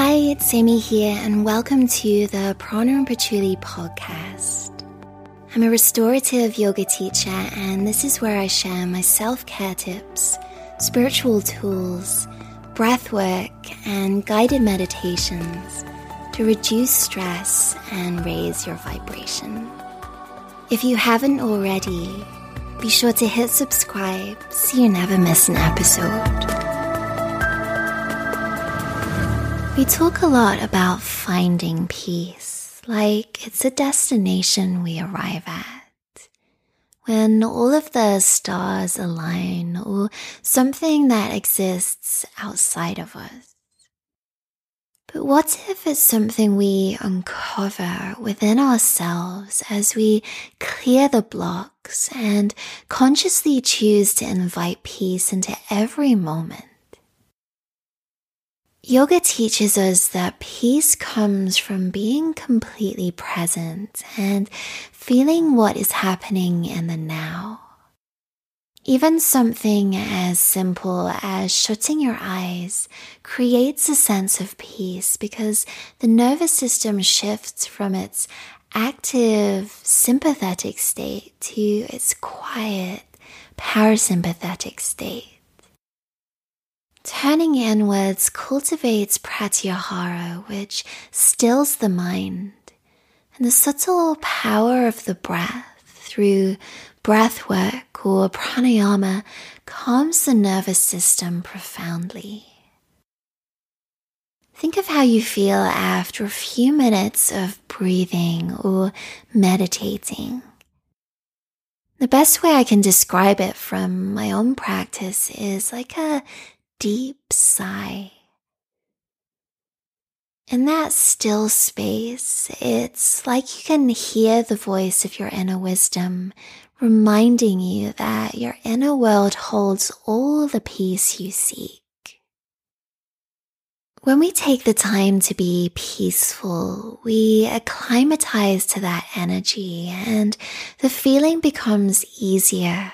Hi, it's Amy here, and welcome to the Prana and Patchouli podcast. I'm a restorative yoga teacher, and this is where I share my self care tips, spiritual tools, breath work, and guided meditations to reduce stress and raise your vibration. If you haven't already, be sure to hit subscribe so you never miss an episode. We talk a lot about finding peace, like it's a destination we arrive at. When all of the stars align, or something that exists outside of us. But what if it's something we uncover within ourselves as we clear the blocks and consciously choose to invite peace into every moment? Yoga teaches us that peace comes from being completely present and feeling what is happening in the now. Even something as simple as shutting your eyes creates a sense of peace because the nervous system shifts from its active sympathetic state to its quiet parasympathetic state. Turning inwards cultivates pratyahara, which stills the mind, and the subtle power of the breath through breath work or pranayama calms the nervous system profoundly. Think of how you feel after a few minutes of breathing or meditating. The best way I can describe it from my own practice is like a deep sigh. In that still space, it's like you can hear the voice of your inner wisdom reminding you that your inner world holds all the peace you seek. When we take the time to be peaceful, we acclimatize to that energy and the feeling becomes easier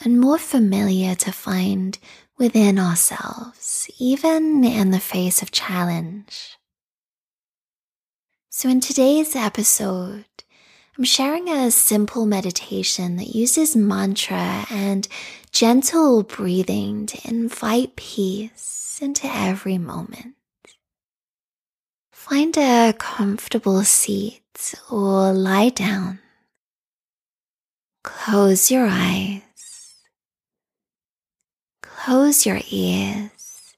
and more familiar to find within ourselves, even in the face of challenge. So, in today's episode, I'm sharing a simple meditation that uses mantra and gentle breathing to invite peace into every moment. Find a comfortable seat or lie down. Close your eyes close your ears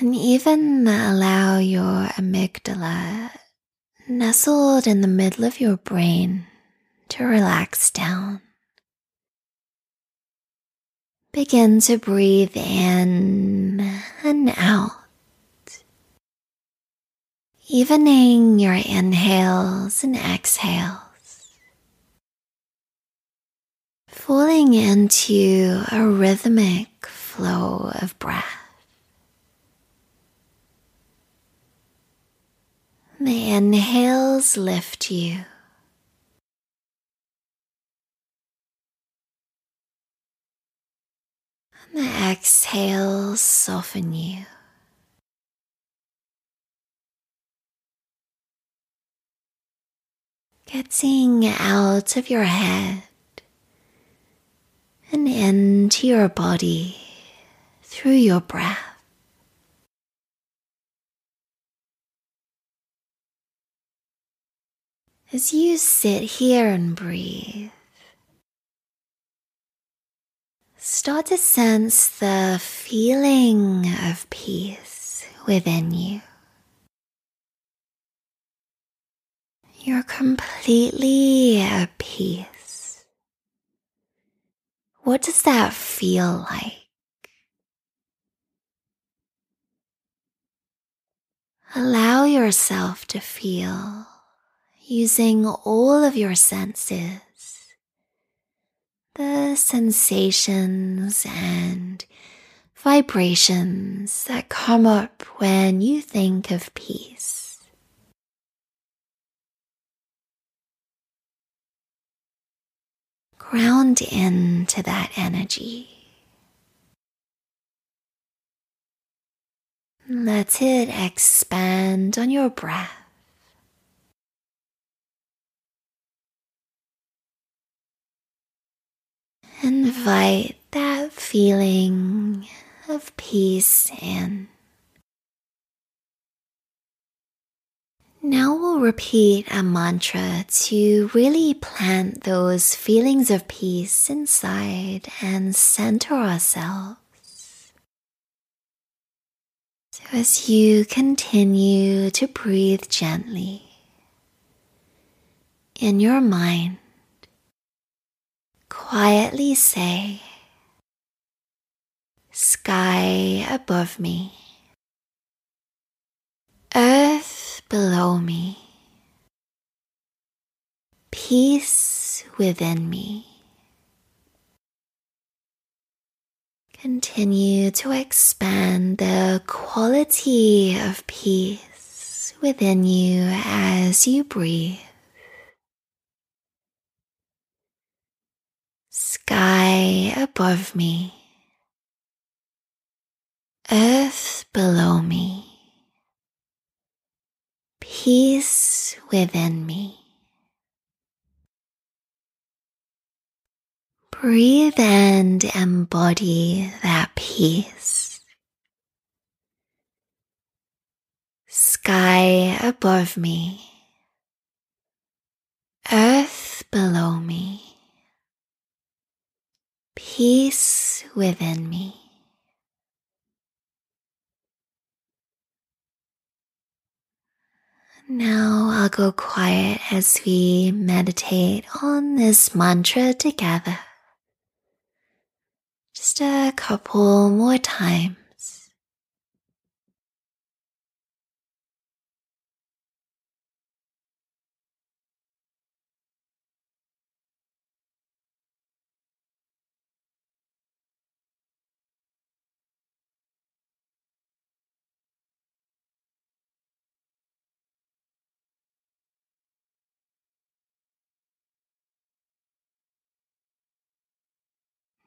and even allow your amygdala nestled in the middle of your brain to relax down. Begin to breathe in and out, evening your inhales and exhales. Falling into a rhythmic flow of breath. The inhales lift you. And the exhales soften you. Getting out of your head and into your body through your breath. As you sit here and breathe, start to sense the feeling of peace within you. You're completely at peace. What does that feel like? Allow yourself to feel using all of your senses, the sensations and vibrations that come up when you think of peace. Ground into that energy. let it expand on your breath. Invite that feeling of peace in. Now we'll repeat a mantra to really plant those feelings of peace inside and center ourselves. So, as you continue to breathe gently in your mind, quietly say, Sky above me, Earth below me, peace within me. Continue to expand the quality of peace within you as you breathe. Sky above me, earth below me peace within me. Breathe and embody that peace. Sky above me, earth below me, peace within me. Now I'll go quiet as we meditate on this mantra together. Just a couple more times.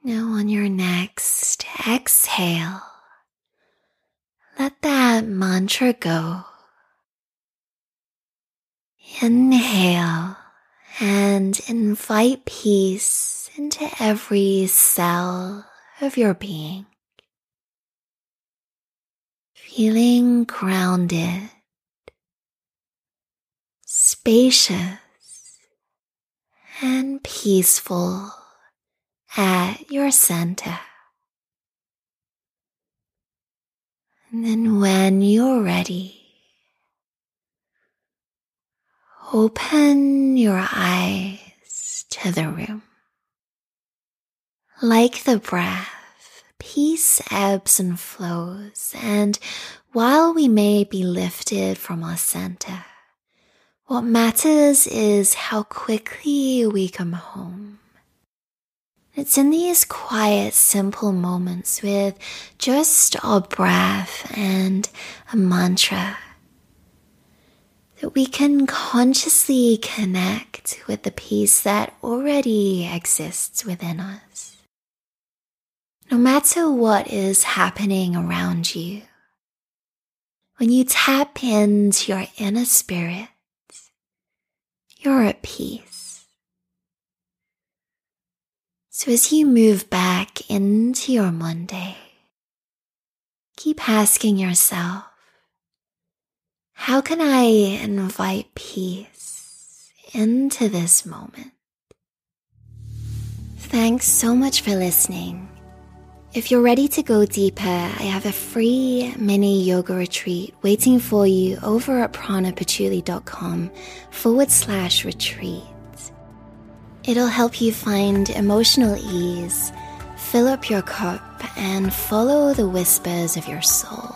Now, on your next exhale, let that mantra go. Inhale and invite peace into every cell of your being. Feeling grounded, spacious, and peaceful at your center. And then when you're ready, open your eyes to the room. Like the breath, peace ebbs and flows, and while we may be lifted from our center, what matters is how quickly we come home. It's in these quiet, simple moments with just our breath and a mantra that we can consciously connect with the peace that already exists within us. No matter what is happening around you, when you tap into your inner spirit, you're at peace. So as you move back into your Monday, keep asking yourself, how can I invite peace into this moment? Thanks so much for listening. If you're ready to go deeper, I have a free mini yoga retreat waiting for you over at pranapatchouli.com forward slash retreat. It'll help you find emotional ease, fill up your cup, and follow the whispers of your soul.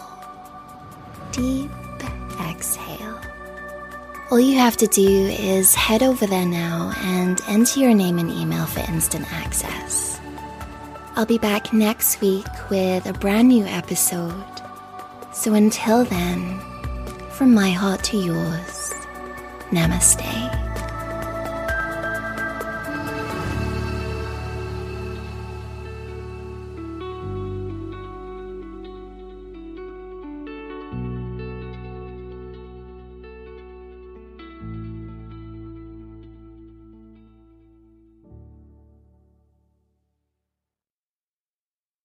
Deep exhale. All you have to do is head over there now and enter your name and email for instant access. I'll be back next week with a brand new episode. So until then, from my heart to yours, namaste.